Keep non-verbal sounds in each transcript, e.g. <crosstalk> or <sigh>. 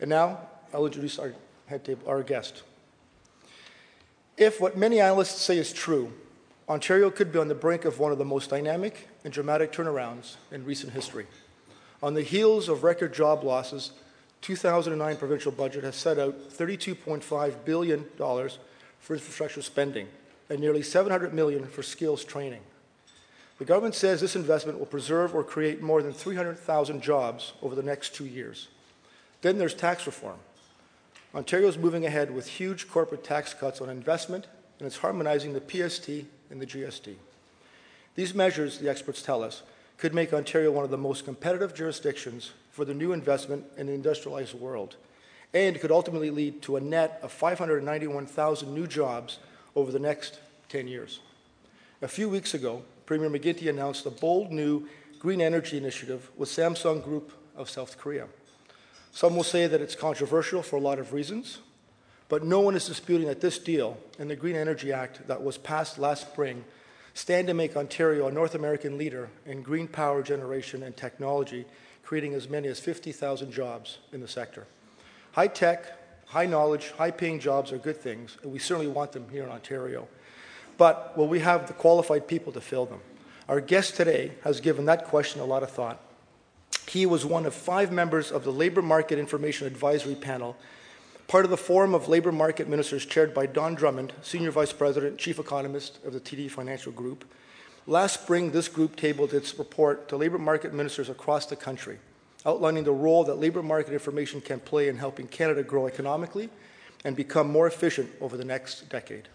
And now I'll introduce our head table, our guest. If what many analysts say is true, Ontario could be on the brink of one of the most dynamic and dramatic turnarounds in recent history. On the heels of record job losses, 2009 provincial budget has set out $32.5 billion for infrastructure spending and nearly 700 million for skills training. The government says this investment will preserve or create more than 300,000 jobs over the next two years. Then there's tax reform. Ontario is moving ahead with huge corporate tax cuts on investment, and it's harmonizing the PST and the GST. These measures, the experts tell us, could make Ontario one of the most competitive jurisdictions for the new investment in the industrialized world, and could ultimately lead to a net of 591,000 new jobs over the next 10 years. A few weeks ago, Premier McGuinty announced a bold new green energy initiative with Samsung Group of South Korea. Some will say that it's controversial for a lot of reasons, but no one is disputing that this deal and the Green Energy Act that was passed last spring stand to make Ontario a North American leader in green power generation and technology, creating as many as 50,000 jobs in the sector. High tech, high knowledge, high paying jobs are good things, and we certainly want them here in Ontario. But will we have the qualified people to fill them? Our guest today has given that question a lot of thought. He was one of five members of the Labour Market Information Advisory Panel, part of the Forum of Labour Market Ministers chaired by Don Drummond, Senior Vice President, Chief Economist of the TD Financial Group. Last spring, this group tabled its report to Labour Market Ministers across the country, outlining the role that labour market information can play in helping Canada grow economically and become more efficient over the next decade.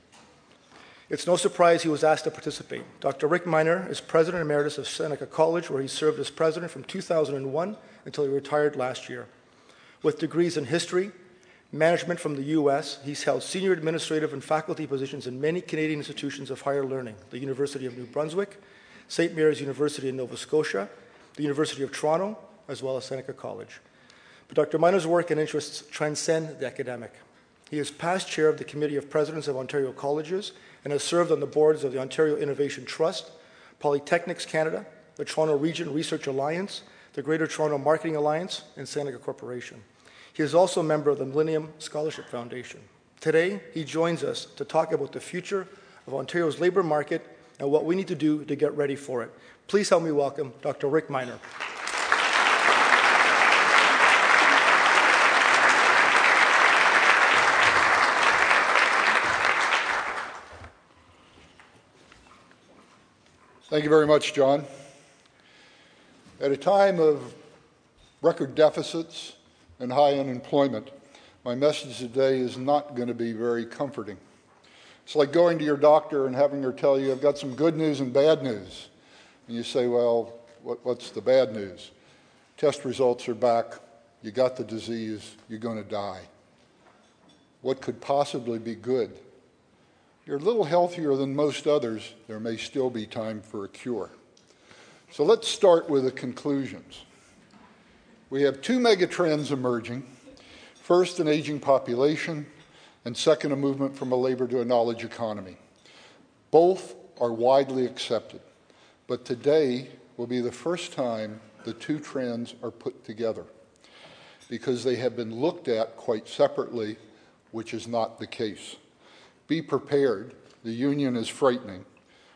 It's no surprise he was asked to participate. Dr. Rick Miner is President Emeritus of Seneca College, where he served as president from 2001 until he retired last year. With degrees in history, management from the U.S., he's held senior administrative and faculty positions in many Canadian institutions of higher learning the University of New Brunswick, St. Mary's University in Nova Scotia, the University of Toronto, as well as Seneca College. But Dr. Miner's work and interests transcend the academic. He is past chair of the Committee of Presidents of Ontario Colleges and has served on the boards of the Ontario Innovation Trust, Polytechnics Canada, the Toronto Region Research Alliance, the Greater Toronto Marketing Alliance, and Seneca Corporation. He is also a member of the Millennium Scholarship Foundation. Today, he joins us to talk about the future of Ontario's labour market and what we need to do to get ready for it. Please help me welcome Dr. Rick Miner. Thank you very much, John. At a time of record deficits and high unemployment, my message today is not going to be very comforting. It's like going to your doctor and having her tell you, I've got some good news and bad news. And you say, Well, what, what's the bad news? Test results are back. You got the disease. You're going to die. What could possibly be good? You're a little healthier than most others. There may still be time for a cure. So let's start with the conclusions. We have two megatrends emerging first, an aging population, and second, a movement from a labor to a knowledge economy. Both are widely accepted, but today will be the first time the two trends are put together because they have been looked at quite separately, which is not the case. Be prepared. The union is frightening.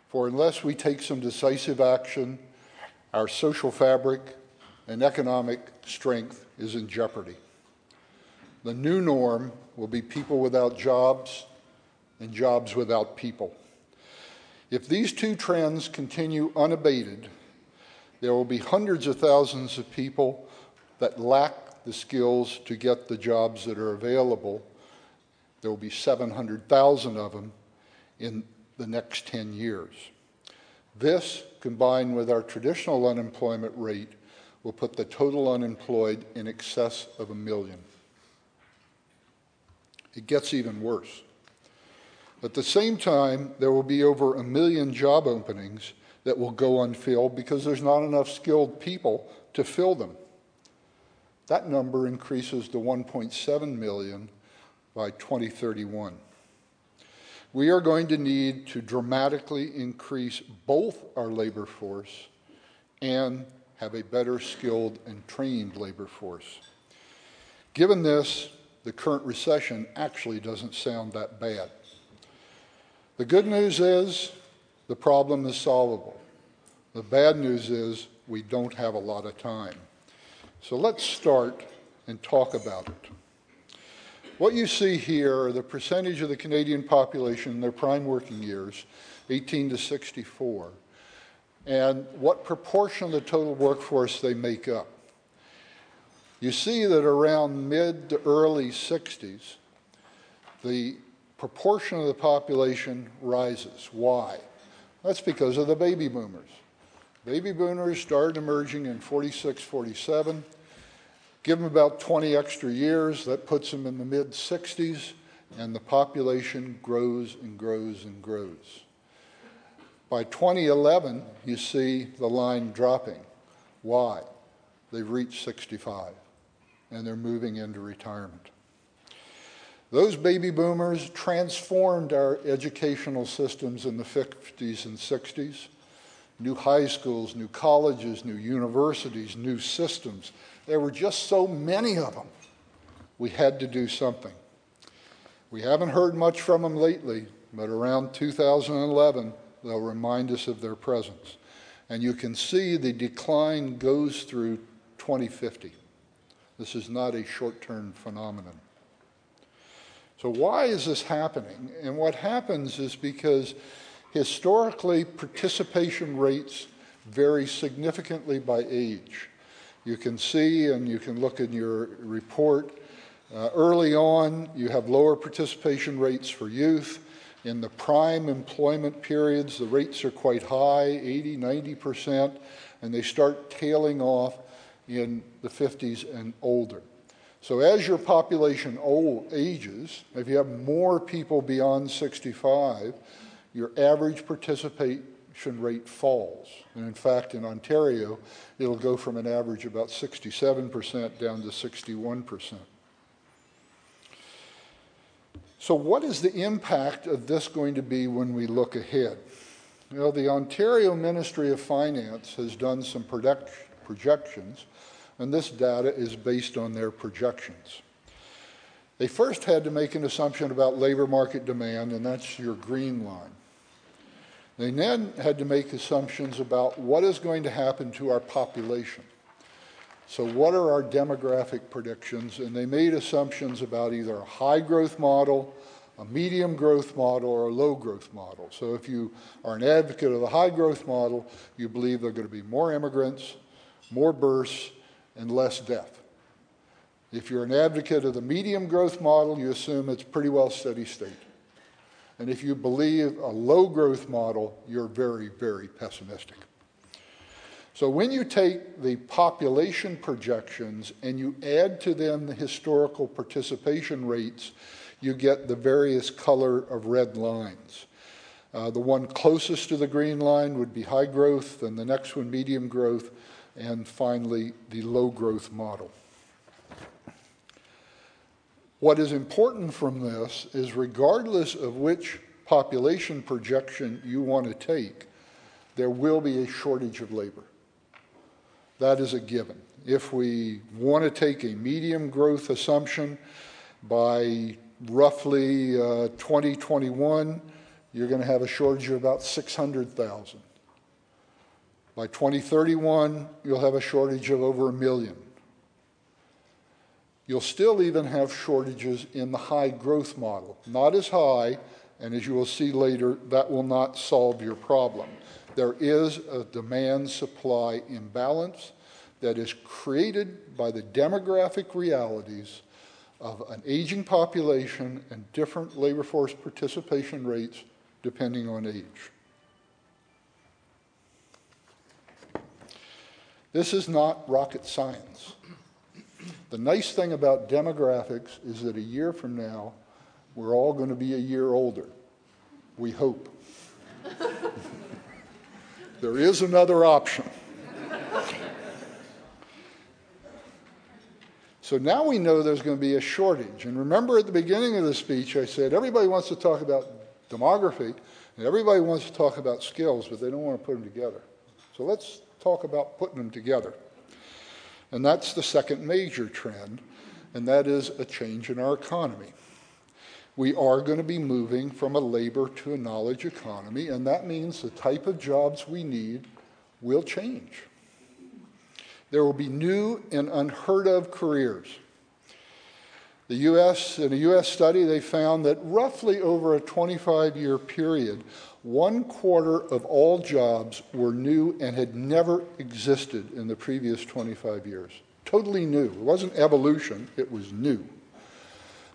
For unless we take some decisive action, our social fabric and economic strength is in jeopardy. The new norm will be people without jobs and jobs without people. If these two trends continue unabated, there will be hundreds of thousands of people that lack the skills to get the jobs that are available there will be 700,000 of them in the next 10 years. This, combined with our traditional unemployment rate, will put the total unemployed in excess of a million. It gets even worse. At the same time, there will be over a million job openings that will go unfilled because there's not enough skilled people to fill them. That number increases to 1.7 million by 2031. We are going to need to dramatically increase both our labor force and have a better skilled and trained labor force. Given this, the current recession actually doesn't sound that bad. The good news is the problem is solvable. The bad news is we don't have a lot of time. So let's start and talk about it. What you see here are the percentage of the Canadian population in their prime working years, 18 to 64, and what proportion of the total workforce they make up. You see that around mid to early 60s, the proportion of the population rises. Why? That's because of the baby boomers. Baby boomers started emerging in 46, 47. Give them about 20 extra years, that puts them in the mid 60s, and the population grows and grows and grows. By 2011, you see the line dropping. Why? They've reached 65 and they're moving into retirement. Those baby boomers transformed our educational systems in the 50s and 60s. New high schools, new colleges, new universities, new systems. There were just so many of them. We had to do something. We haven't heard much from them lately, but around 2011, they'll remind us of their presence. And you can see the decline goes through 2050. This is not a short term phenomenon. So, why is this happening? And what happens is because historically participation rates vary significantly by age. You can see, and you can look in your report, uh, early on, you have lower participation rates for youth. In the prime employment periods, the rates are quite high 80, 90%, and they start tailing off in the 50s and older. So as your population old, ages, if you have more people beyond 65, your average participation rate falls. And in fact, in Ontario, it'll go from an average about 67% down to 61%. So, what is the impact of this going to be when we look ahead? Well, the Ontario Ministry of Finance has done some projections and this data is based on their projections. They first had to make an assumption about labor market demand, and that's your green line. They then had to make assumptions about what is going to happen to our population. So, what are our demographic predictions? And they made assumptions about either a high growth model, a medium growth model, or a low growth model. So, if you are an advocate of the high growth model, you believe there are going to be more immigrants, more births, and less death. If you're an advocate of the medium growth model, you assume it's pretty well steady state. And if you believe a low growth model, you're very, very pessimistic. So when you take the population projections and you add to them the historical participation rates, you get the various color of red lines. Uh, the one closest to the green line would be high growth, and the next one medium growth, and finally, the low growth model. What is important from this is regardless of which population projection you want to take, there will be a shortage of labor. That is a given. If we want to take a medium growth assumption by roughly uh, 2021, you're going to have a shortage of about 600,000. By 2031, you'll have a shortage of over a million. You'll still even have shortages in the high growth model. Not as high, and as you will see later, that will not solve your problem. There is a demand supply imbalance that is created by the demographic realities of an aging population and different labor force participation rates depending on age. This is not rocket science. The nice thing about demographics is that a year from now, we're all going to be a year older. We hope. <laughs> there is another option. So now we know there's going to be a shortage. And remember at the beginning of the speech, I said everybody wants to talk about demography and everybody wants to talk about skills, but they don't want to put them together. So let's talk about putting them together. And that's the second major trend. and that is a change in our economy. We are going to be moving from a labor to a knowledge economy, and that means the type of jobs we need will change. There will be new and unheard of careers. The US, in a US study, they found that roughly over a 25 year period, one quarter of all jobs were new and had never existed in the previous 25 years. Totally new. It wasn't evolution, it was new.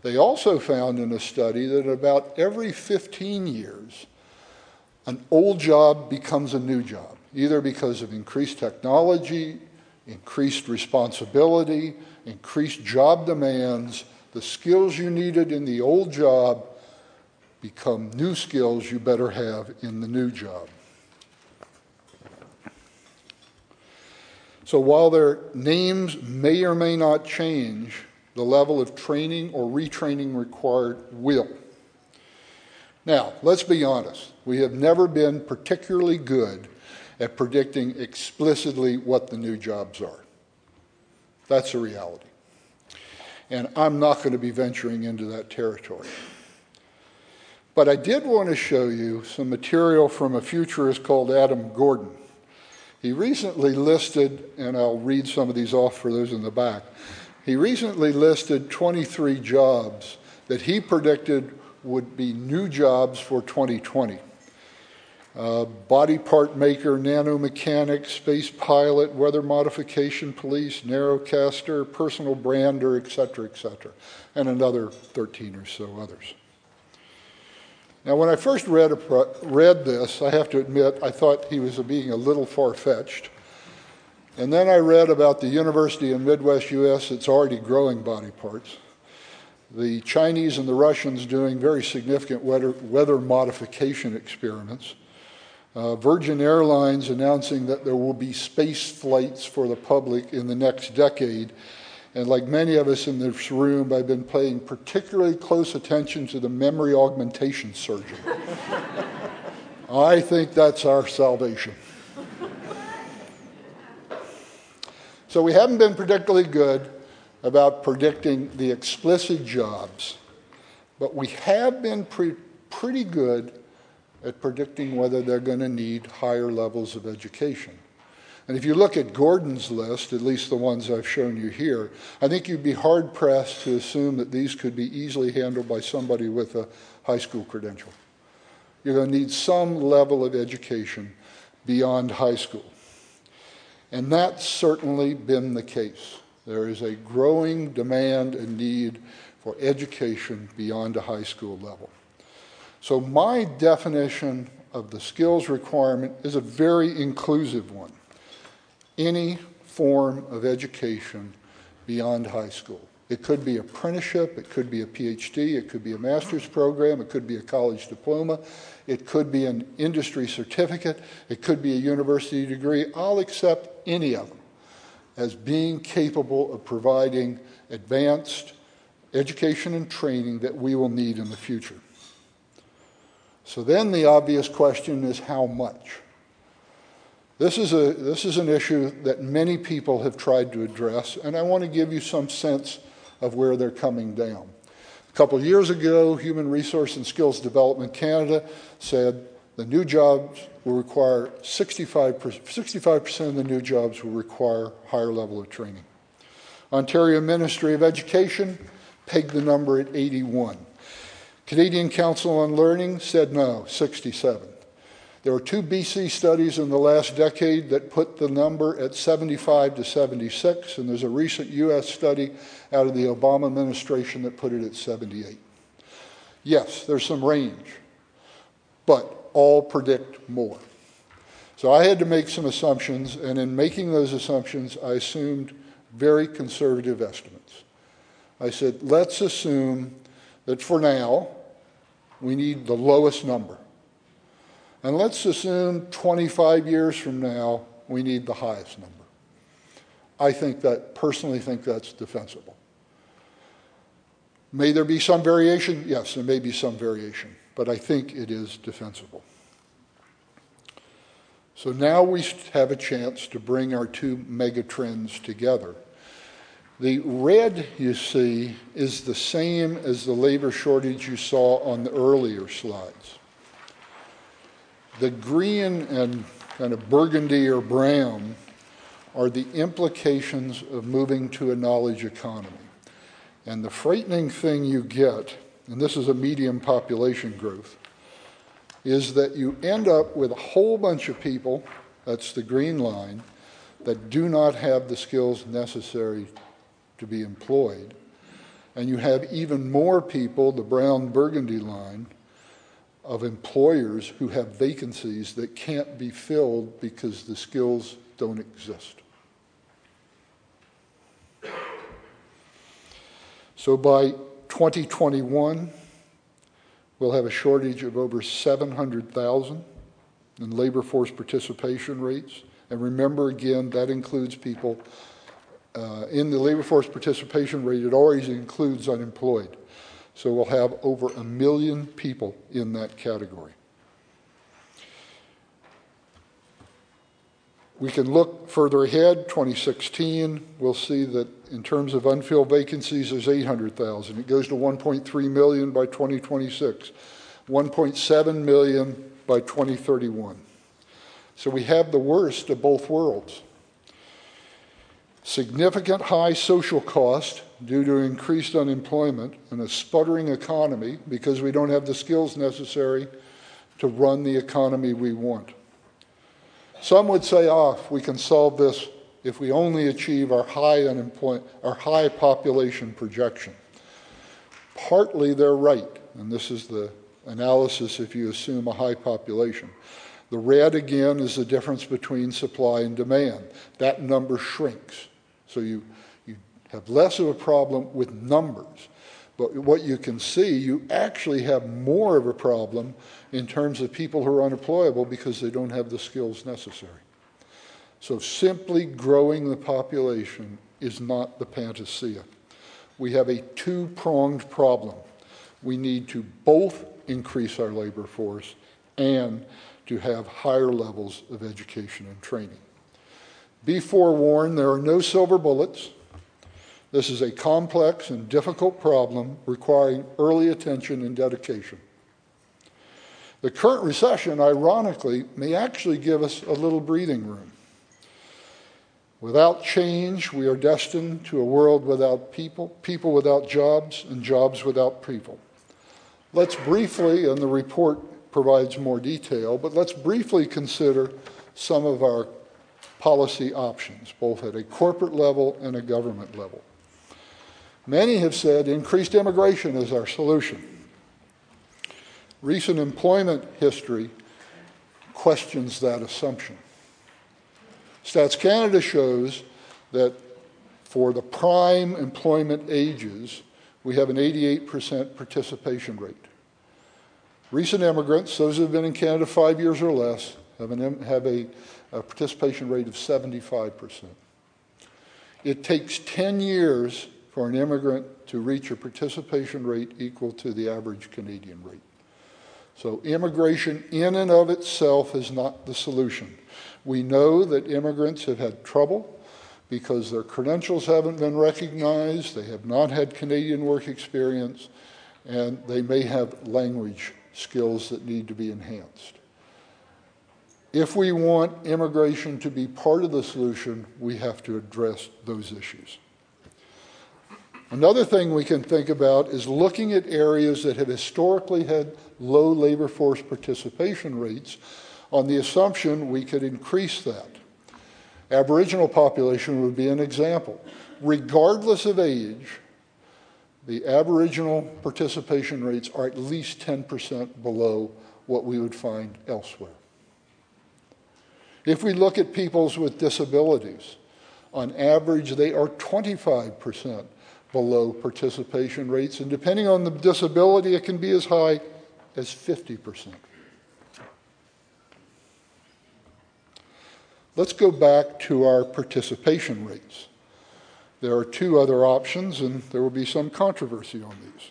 They also found in a study that about every 15 years, an old job becomes a new job, either because of increased technology, increased responsibility, increased job demands. The skills you needed in the old job become new skills you better have in the new job. So while their names may or may not change, the level of training or retraining required will. Now, let's be honest. We have never been particularly good at predicting explicitly what the new jobs are. That's a reality. And I'm not going to be venturing into that territory. But I did want to show you some material from a futurist called Adam Gordon. He recently listed, and I'll read some of these off for those in the back. He recently listed 23 jobs that he predicted would be new jobs for 2020. Uh, body part maker, nanomechanic, space pilot, weather modification police, narrowcaster, personal brander, etc., etc., and another 13 or so others. Now, when I first read, read this, I have to admit I thought he was being a little far fetched. And then I read about the university in Midwest US that's already growing body parts. The Chinese and the Russians doing very significant weather, weather modification experiments. Uh, Virgin Airlines announcing that there will be space flights for the public in the next decade. And like many of us in this room, I've been paying particularly close attention to the memory augmentation surgeon. <laughs> I think that's our salvation. So we haven't been particularly good about predicting the explicit jobs, but we have been pre- pretty good at predicting whether they're going to need higher levels of education. And if you look at Gordon's list, at least the ones I've shown you here, I think you'd be hard pressed to assume that these could be easily handled by somebody with a high school credential. You're going to need some level of education beyond high school. And that's certainly been the case. There is a growing demand and need for education beyond a high school level. So, my definition of the skills requirement is a very inclusive one. Any form of education beyond high school. It could be apprenticeship, it could be a PhD, it could be a master's program, it could be a college diploma, it could be an industry certificate, it could be a university degree. I'll accept any of them as being capable of providing advanced education and training that we will need in the future. So then the obvious question is how much? This is, a, this is an issue that many people have tried to address, and I want to give you some sense of where they're coming down. A couple years ago, Human Resource and Skills Development Canada said the new jobs will require 65%, 65% of the new jobs will require higher level of training. Ontario Ministry of Education pegged the number at 81. Canadian Council on Learning said no, 67. There are two BC studies in the last decade that put the number at 75 to 76, and there's a recent U.S. study out of the Obama administration that put it at 78. Yes, there's some range, but all predict more. So I had to make some assumptions, and in making those assumptions, I assumed very conservative estimates. I said, let's assume that for now, we need the lowest number. And let's assume 25 years from now, we need the highest number. I think that, personally, think that's defensible. May there be some variation? Yes, there may be some variation, but I think it is defensible. So now we have a chance to bring our two megatrends together. The red you see is the same as the labor shortage you saw on the earlier slides. The green and kind of burgundy or brown are the implications of moving to a knowledge economy. And the frightening thing you get, and this is a medium population growth, is that you end up with a whole bunch of people, that's the green line, that do not have the skills necessary to be employed. And you have even more people, the brown burgundy line, of employers who have vacancies that can't be filled because the skills don't exist. So by 2021, we'll have a shortage of over 700,000 in labor force participation rates. And remember again, that includes people uh, in the labor force participation rate, it always includes unemployed. So we'll have over a million people in that category. We can look further ahead, 2016, we'll see that in terms of unfilled vacancies, there's 800,000. It goes to 1.3 million by 2026, 1.7 million by 2031. So we have the worst of both worlds. Significant high social cost due to increased unemployment and a sputtering economy because we don't have the skills necessary to run the economy we want. Some would say, ah, oh, we can solve this if we only achieve our high unemployment, our high population projection. Partly they're right, and this is the analysis if you assume a high population. The red again is the difference between supply and demand. That number shrinks. So you, you have less of a problem with numbers. But what you can see, you actually have more of a problem in terms of people who are unemployable because they don't have the skills necessary. So simply growing the population is not the panacea. We have a two pronged problem. We need to both increase our labor force and to have higher levels of education and training. Be forewarned, there are no silver bullets. This is a complex and difficult problem requiring early attention and dedication. The current recession, ironically, may actually give us a little breathing room. Without change, we are destined to a world without people, people without jobs, and jobs without people. Let's briefly, and the report provides more detail, but let's briefly consider some of our policy options, both at a corporate level and a government level. Many have said increased immigration is our solution. Recent employment history questions that assumption. Stats Canada shows that for the prime employment ages, we have an 88% participation rate. Recent immigrants, those who have been in Canada five years or less, have, an, have a a participation rate of 75%. It takes 10 years for an immigrant to reach a participation rate equal to the average Canadian rate. So, immigration in and of itself is not the solution. We know that immigrants have had trouble because their credentials haven't been recognized, they have not had Canadian work experience, and they may have language skills that need to be enhanced. If we want immigration to be part of the solution, we have to address those issues. Another thing we can think about is looking at areas that have historically had low labor force participation rates on the assumption we could increase that. Aboriginal population would be an example. Regardless of age, the Aboriginal participation rates are at least 10% below what we would find elsewhere. If we look at peoples with disabilities, on average, they are 25% below participation rates, and depending on the disability, it can be as high as 50%. Let's go back to our participation rates. There are two other options, and there will be some controversy on these.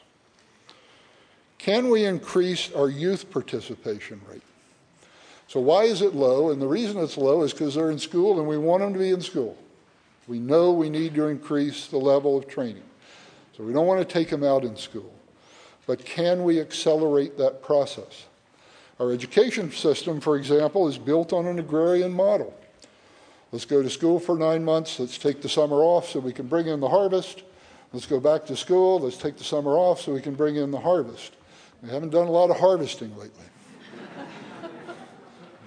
Can we increase our youth participation rate? So, why is it low? And the reason it's low is because they're in school and we want them to be in school. We know we need to increase the level of training. So we don't want to take them out in school. But can we accelerate that process? Our education system, for example, is built on an agrarian model. Let's go to school for nine months. Let's take the summer off so we can bring in the harvest. Let's go back to school. Let's take the summer off so we can bring in the harvest. We haven't done a lot of harvesting lately.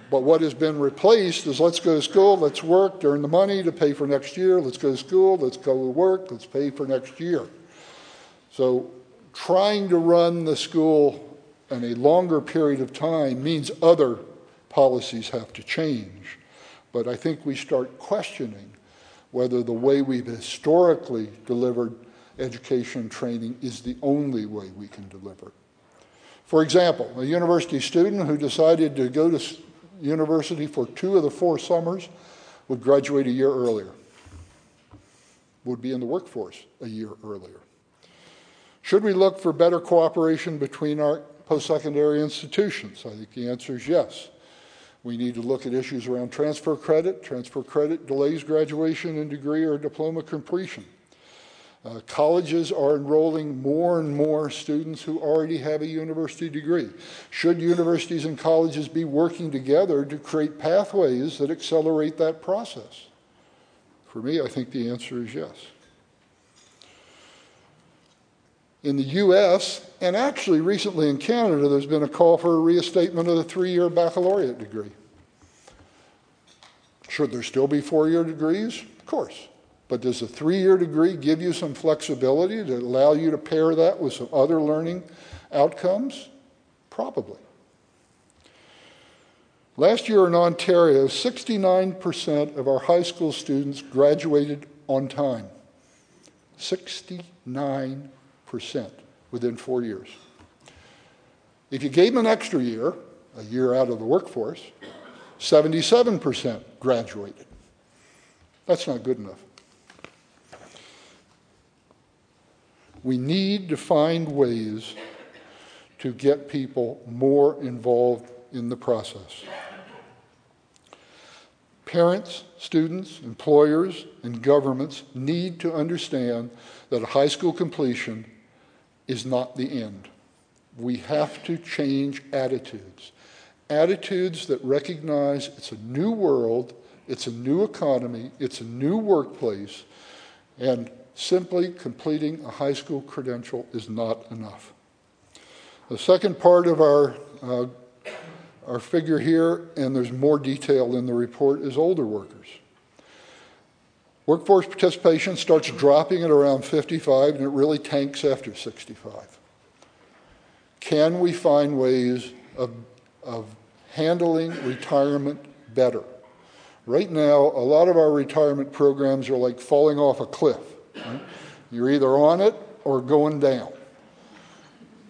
But what has been replaced is let's go to school, let's work, earn the money to pay for next year. Let's go to school, let's go to work, let's pay for next year. So trying to run the school in a longer period of time means other policies have to change. But I think we start questioning whether the way we've historically delivered education training is the only way we can deliver. it. For example, a university student who decided to go to university for two of the four summers would graduate a year earlier, would be in the workforce a year earlier. Should we look for better cooperation between our post secondary institutions? I think the answer is yes. We need to look at issues around transfer credit. Transfer credit delays graduation and degree or diploma completion. Uh, colleges are enrolling more and more students who already have a university degree. Should universities and colleges be working together to create pathways that accelerate that process? For me, I think the answer is yes in the US, and actually recently in Canada, there's been a call for a reinstatement of the three year baccalaureate degree. Should there still be four year degrees? Of course. But does a three year degree give you some flexibility to allow you to pair that with some other learning outcomes? Probably. Last year in Ontario, 69% of our high school students graduated on time. 69 percent within four years. If you gave them an extra year, a year out of the workforce, 77% graduated. That's not good enough. We need to find ways to get people more involved in the process. Parents, students, employers, and governments need to understand that a high school completion is not the end. We have to change attitudes. Attitudes that recognize it's a new world, it's a new economy, it's a new workplace, and simply completing a high school credential is not enough. The second part of our, uh, our figure here, and there's more detail in the report, is older workers. Workforce participation starts dropping at around 55 and it really tanks after 65. Can we find ways of, of handling retirement better? Right now, a lot of our retirement programs are like falling off a cliff. You're either on it or going down.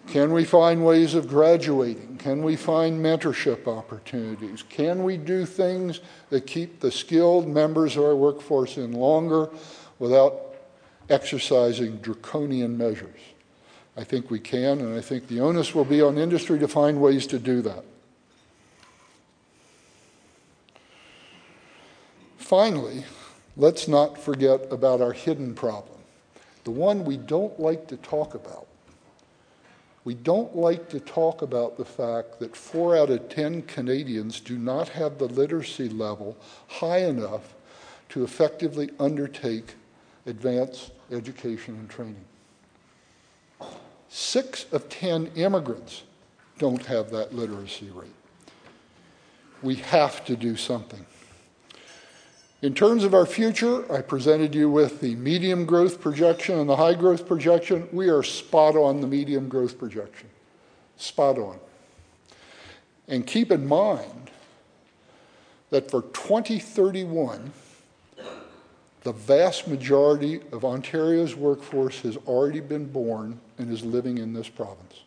Can we find ways of graduating? Can we find mentorship opportunities? Can we do things that keep the skilled members of our workforce in longer without exercising draconian measures? I think we can, and I think the onus will be on industry to find ways to do that. Finally, let's not forget about our hidden problem, the one we don't like to talk about we don't like to talk about the fact that four out of 10 Canadians do not have the literacy level high enough to effectively undertake advanced education and training. Six of 10 immigrants don't have that literacy rate. We have to do something. In terms of our future, I presented you with the medium growth projection and the high growth projection. We are spot on the medium growth projection. Spot on. And keep in mind that for 2031, the vast majority of Ontario's workforce has already been born and is living in this province.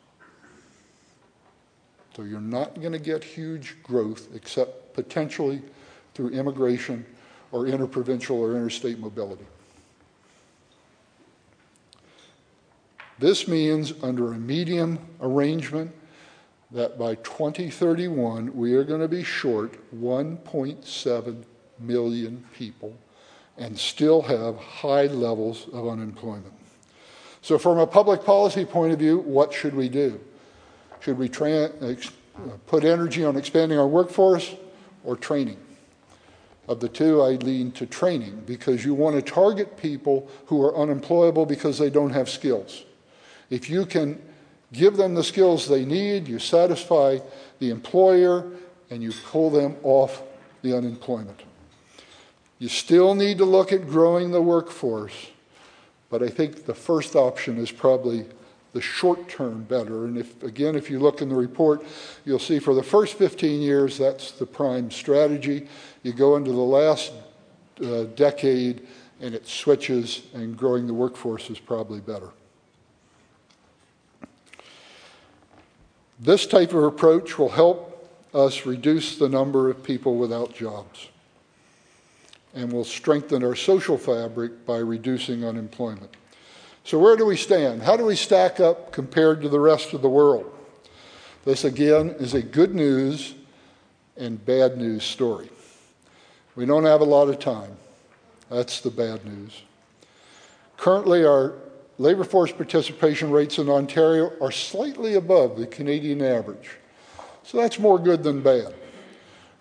So you're not going to get huge growth except potentially through immigration or interprovincial or interstate mobility. This means, under a medium arrangement, that by 2031 we are going to be short 1.7 million people and still have high levels of unemployment. So, from a public policy point of view, what should we do? Should we tra- ex- uh, put energy on expanding our workforce or training? Of the two, I lean to training because you want to target people who are unemployable because they don't have skills. If you can give them the skills they need, you satisfy the employer, and you pull them off the unemployment. You still need to look at growing the workforce, but I think the first option is probably the short term better. And if, again, if you look in the report, you'll see for the first 15 years, that's the prime strategy. You go into the last uh, decade, and it switches, and growing the workforce is probably better. This type of approach will help us reduce the number of people without jobs and will strengthen our social fabric by reducing unemployment. So, where do we stand? How do we stack up compared to the rest of the world? This, again, is a good news and bad news story. We don't have a lot of time. That's the bad news. Currently, our labor force participation rates in Ontario are slightly above the Canadian average. So that's more good than bad.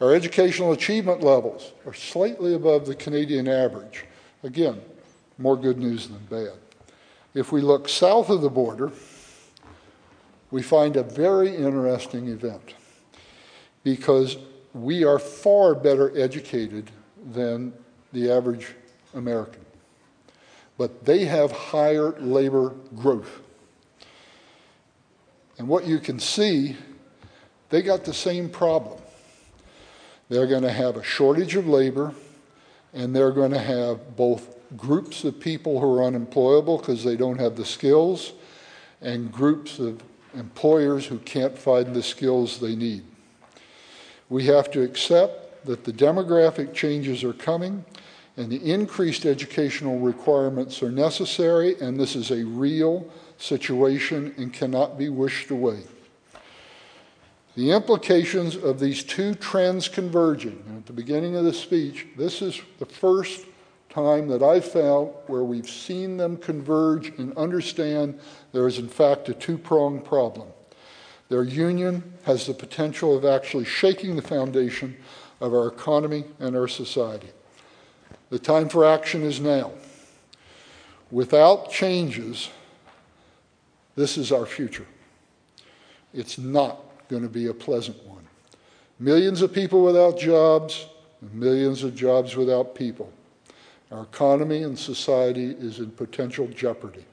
Our educational achievement levels are slightly above the Canadian average. Again, more good news than bad. If we look south of the border, we find a very interesting event because we are far better educated than the average American. But they have higher labor growth. And what you can see, they got the same problem. They're going to have a shortage of labor, and they're going to have both groups of people who are unemployable because they don't have the skills, and groups of employers who can't find the skills they need. We have to accept that the demographic changes are coming and the increased educational requirements are necessary, and this is a real situation and cannot be wished away. The implications of these two trends converging, at the beginning of the speech, this is the first time that I've found where we've seen them converge and understand there is, in fact, a two pronged problem. Their union has the potential of actually shaking the foundation of our economy and our society. The time for action is now. Without changes, this is our future. It's not going to be a pleasant one. Millions of people without jobs, millions of jobs without people. Our economy and society is in potential jeopardy.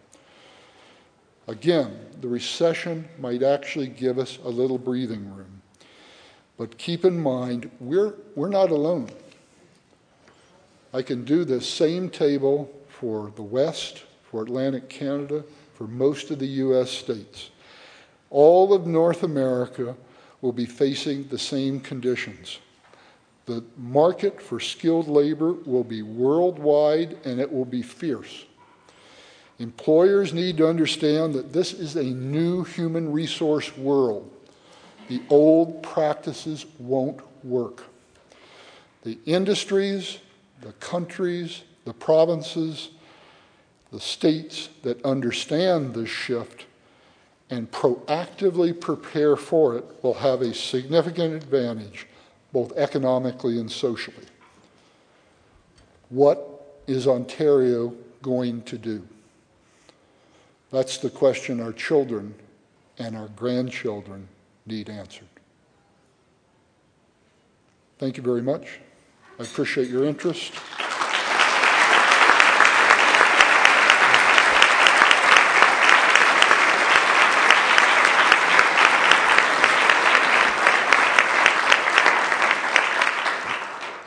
Again, the recession might actually give us a little breathing room. But keep in mind, we're, we're not alone. I can do the same table for the West, for Atlantic Canada, for most of the U.S. states all of North America will be facing the same conditions. The market for skilled labor will be worldwide and it will be fierce. Employers need to understand that this is a new human resource world. The old practices won't work. The industries, the countries, the provinces, the states that understand this shift and proactively prepare for it will have a significant advantage, both economically and socially. What is Ontario going to do? That's the question our children and our grandchildren need answered. Thank you very much. I appreciate your interest.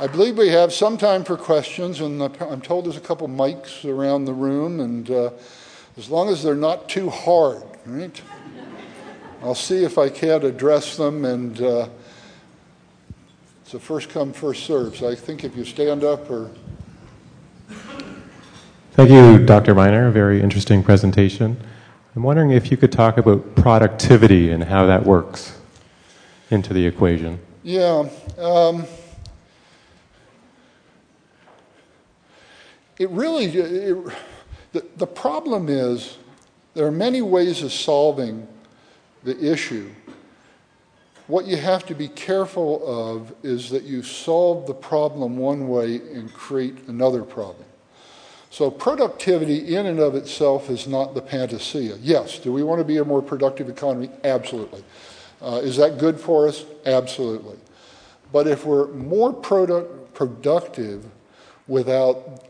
I believe we have some time for questions, and I'm told there's a couple mics around the room, and uh, as long as they're not too hard, right? I'll see if I can't address them, and uh, it's a first come, first serve. So I think if you stand up or. Thank you, Dr. Miner. Very interesting presentation. I'm wondering if you could talk about productivity and how that works into the equation. Yeah. Um, it really, it, the, the problem is there are many ways of solving the issue. What you have to be careful of is that you solve the problem one way and create another problem. So, productivity in and of itself is not the panacea. Yes, do we want to be a more productive economy? Absolutely. Uh, is that good for us? Absolutely. But if we're more product, productive without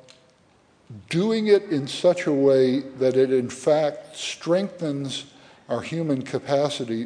doing it in such a way that it in fact strengthens our human capacity